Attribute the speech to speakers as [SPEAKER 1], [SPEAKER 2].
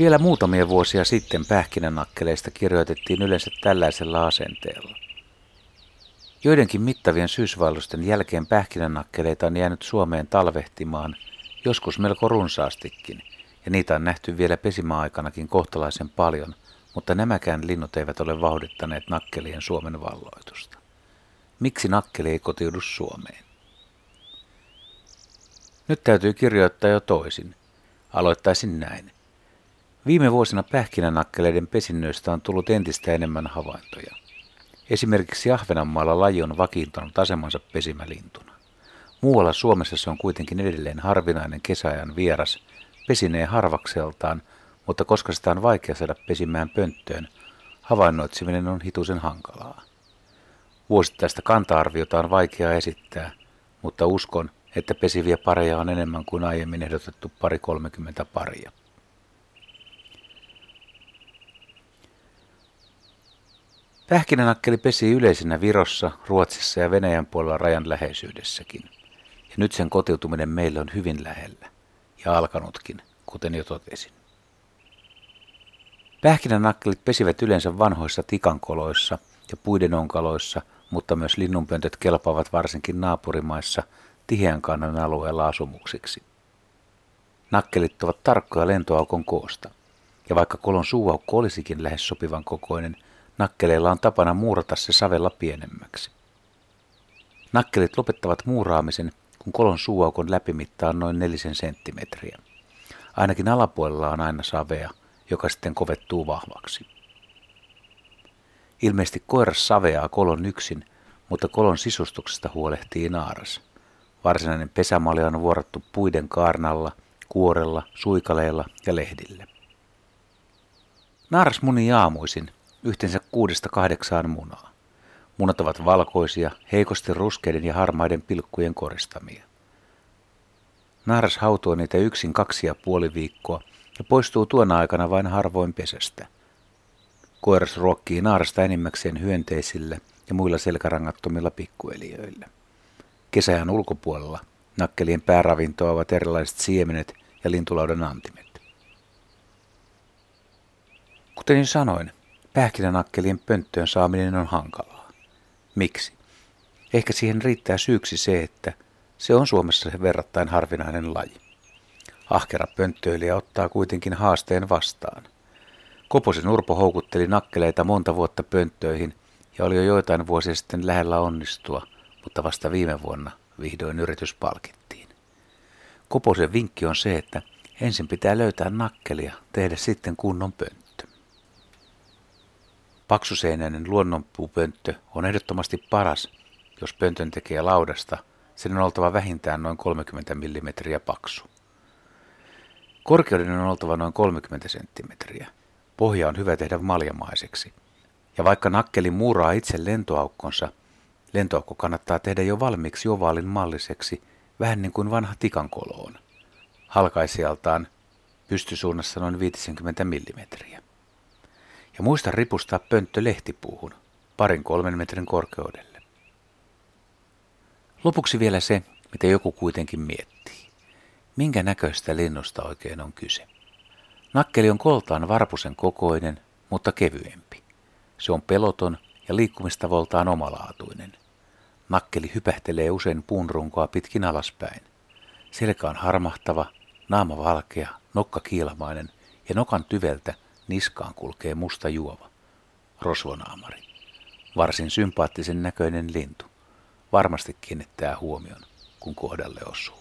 [SPEAKER 1] Vielä muutamia vuosia sitten pähkinänakkeleista kirjoitettiin yleensä tällaisella asenteella. Joidenkin mittavien syysvaellusten jälkeen pähkinänakkeleita on jäänyt Suomeen talvehtimaan, joskus melko runsaastikin, ja niitä on nähty vielä pesimäaikanakin kohtalaisen paljon, mutta nämäkään linnut eivät ole vauhdittaneet nakkelien Suomen valloitusta. Miksi nakkeli ei kotiudu Suomeen? Nyt täytyy kirjoittaa jo toisin. Aloittaisin näin. Viime vuosina pähkinänakkeleiden pesinnöistä on tullut entistä enemmän havaintoja. Esimerkiksi Ahvenanmaalla laji on vakiintanut asemansa pesimälintuna. Muualla Suomessa se on kuitenkin edelleen harvinainen kesäajan vieras, pesinee harvakseltaan, mutta koska sitä on vaikea saada pesimään pönttöön, havainnoitsiminen on hituisen hankalaa. Vuosittaista kanta-arviota on vaikea esittää, mutta uskon, että pesiviä pareja on enemmän kuin aiemmin ehdotettu pari 30 paria. Pähkinänakkeli pesi yleisenä Virossa, Ruotsissa ja Venäjän puolella rajan läheisyydessäkin. Ja nyt sen kotiutuminen meille on hyvin lähellä. Ja alkanutkin, kuten jo totesin. Pähkinänakkelit pesivät yleensä vanhoissa tikankoloissa ja puiden onkaloissa, mutta myös linnunpöntöt kelpaavat varsinkin naapurimaissa tiheän kannan alueella asumuksiksi. Nakkelit ovat tarkkoja lentoaukon koosta, ja vaikka kolon suuaukko olisikin lähes sopivan kokoinen – Nakkeleilla on tapana muurata se savella pienemmäksi. Nakkelit lopettavat muuraamisen, kun kolon suuaukon läpimitta on noin nelisen senttimetriä. Ainakin alapuolella on aina savea, joka sitten kovettuu vahvaksi. Ilmeisesti koiras saveaa kolon yksin, mutta kolon sisustuksesta huolehtii naaras. Varsinainen pesämalja on vuorattu puiden kaarnalla, kuorella, suikaleilla ja lehdille. Naaras muni aamuisin, yhteensä kuudesta kahdeksaan munaa. Munat ovat valkoisia, heikosti ruskeiden ja harmaiden pilkkujen koristamia. Naaras hautoo niitä yksin kaksi ja puoli viikkoa ja poistuu tuona aikana vain harvoin pesästä. Koiras ruokkii naarasta enimmäkseen hyönteisillä ja muilla selkärangattomilla pikkueliöillä. Kesäjän ulkopuolella nakkelien pääravintoa ovat erilaiset siemenet ja lintulaudan antimet. Kuten sanoin, Pähkinänakkelien pönttöön saaminen on hankalaa. Miksi? Ehkä siihen riittää syyksi se, että se on Suomessa verrattain harvinainen laji. Ahkera pönttöilijä ottaa kuitenkin haasteen vastaan. Koposen Urpo houkutteli nakkeleita monta vuotta pönttöihin ja oli jo joitain vuosia sitten lähellä onnistua, mutta vasta viime vuonna vihdoin yritys palkittiin. Koposen vinkki on se, että ensin pitää löytää nakkelia, tehdä sitten kunnon pönttö. Paksuseinäinen luonnonpuupönttö on ehdottomasti paras, jos pöntön tekee laudasta, sen on oltava vähintään noin 30 mm paksu. Korkeuden on oltava noin 30 cm. Pohja on hyvä tehdä maljamaiseksi. Ja vaikka nakkeli muuraa itse lentoaukkonsa, lentoaukko kannattaa tehdä jo valmiiksi ovaalin malliseksi, vähän niin kuin vanha tikankoloon. Halkaisijaltaan pystysuunnassa noin 50 mm ja muista ripustaa pönttö lehtipuuhun parin kolmen metrin korkeudelle. Lopuksi vielä se, mitä joku kuitenkin miettii. Minkä näköistä linnusta oikein on kyse? Nakkeli on koltaan varpusen kokoinen, mutta kevyempi. Se on peloton ja liikkumistavoltaan omalaatuinen. Nakkeli hypähtelee usein puun runkoa pitkin alaspäin. Selkä on harmahtava, naama valkea, nokka kiilamainen ja nokan tyveltä – Niskaan kulkee musta juova, rosvonaamari. Varsin sympaattisen näköinen lintu. Varmasti kiinnittää huomion, kun kohdalle osuu.